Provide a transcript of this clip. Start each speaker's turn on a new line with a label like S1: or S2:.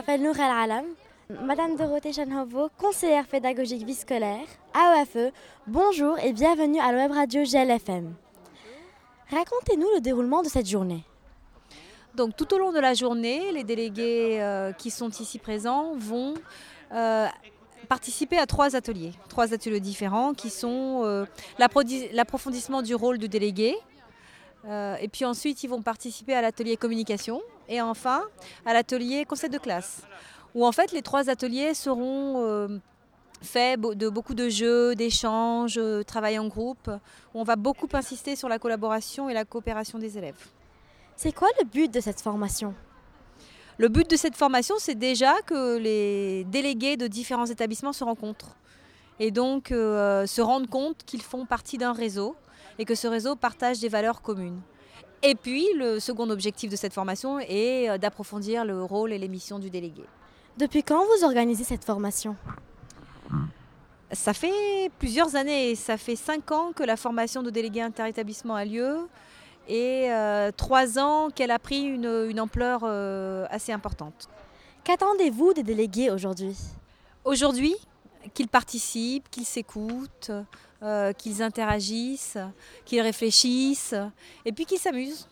S1: M'appelle Nourel Alam, Madame Dorothée Chanhovo, conseillère pédagogique vie scolaire, AEFE. Bonjour et bienvenue à la web radio GLFM. Racontez-nous le déroulement de cette journée.
S2: Donc tout au long de la journée, les délégués euh, qui sont ici présents vont euh, participer à trois ateliers, trois ateliers différents qui sont euh, l'approfondissement du rôle du délégué, et puis ensuite ils vont participer à l'atelier communication. Et enfin à l'atelier conseil de classe, où en fait les trois ateliers seront faits de beaucoup de jeux, d'échanges, travail en groupe, où on va beaucoup insister sur la collaboration et la coopération des élèves.
S1: C'est quoi le but de cette formation?
S2: Le but de cette formation, c'est déjà que les délégués de différents établissements se rencontrent et donc euh, se rendent compte qu'ils font partie d'un réseau et que ce réseau partage des valeurs communes. Et puis, le second objectif de cette formation est euh, d'approfondir le rôle et les missions du délégué.
S1: Depuis quand vous organisez cette formation?
S2: Ça fait plusieurs années, ça fait cinq ans que la formation de délégué interétablissement a lieu et euh, trois ans qu'elle a pris une, ampleur euh, assez importante.
S1: Qu'attendez-vous des délégués aujourd'hui?
S2: Aujourd'hui, qu'ils participent, qu'ils s'écoutent, euh, qu'ils interagissent, qu'ils réfléchissent et puis qu'ils s'amusent.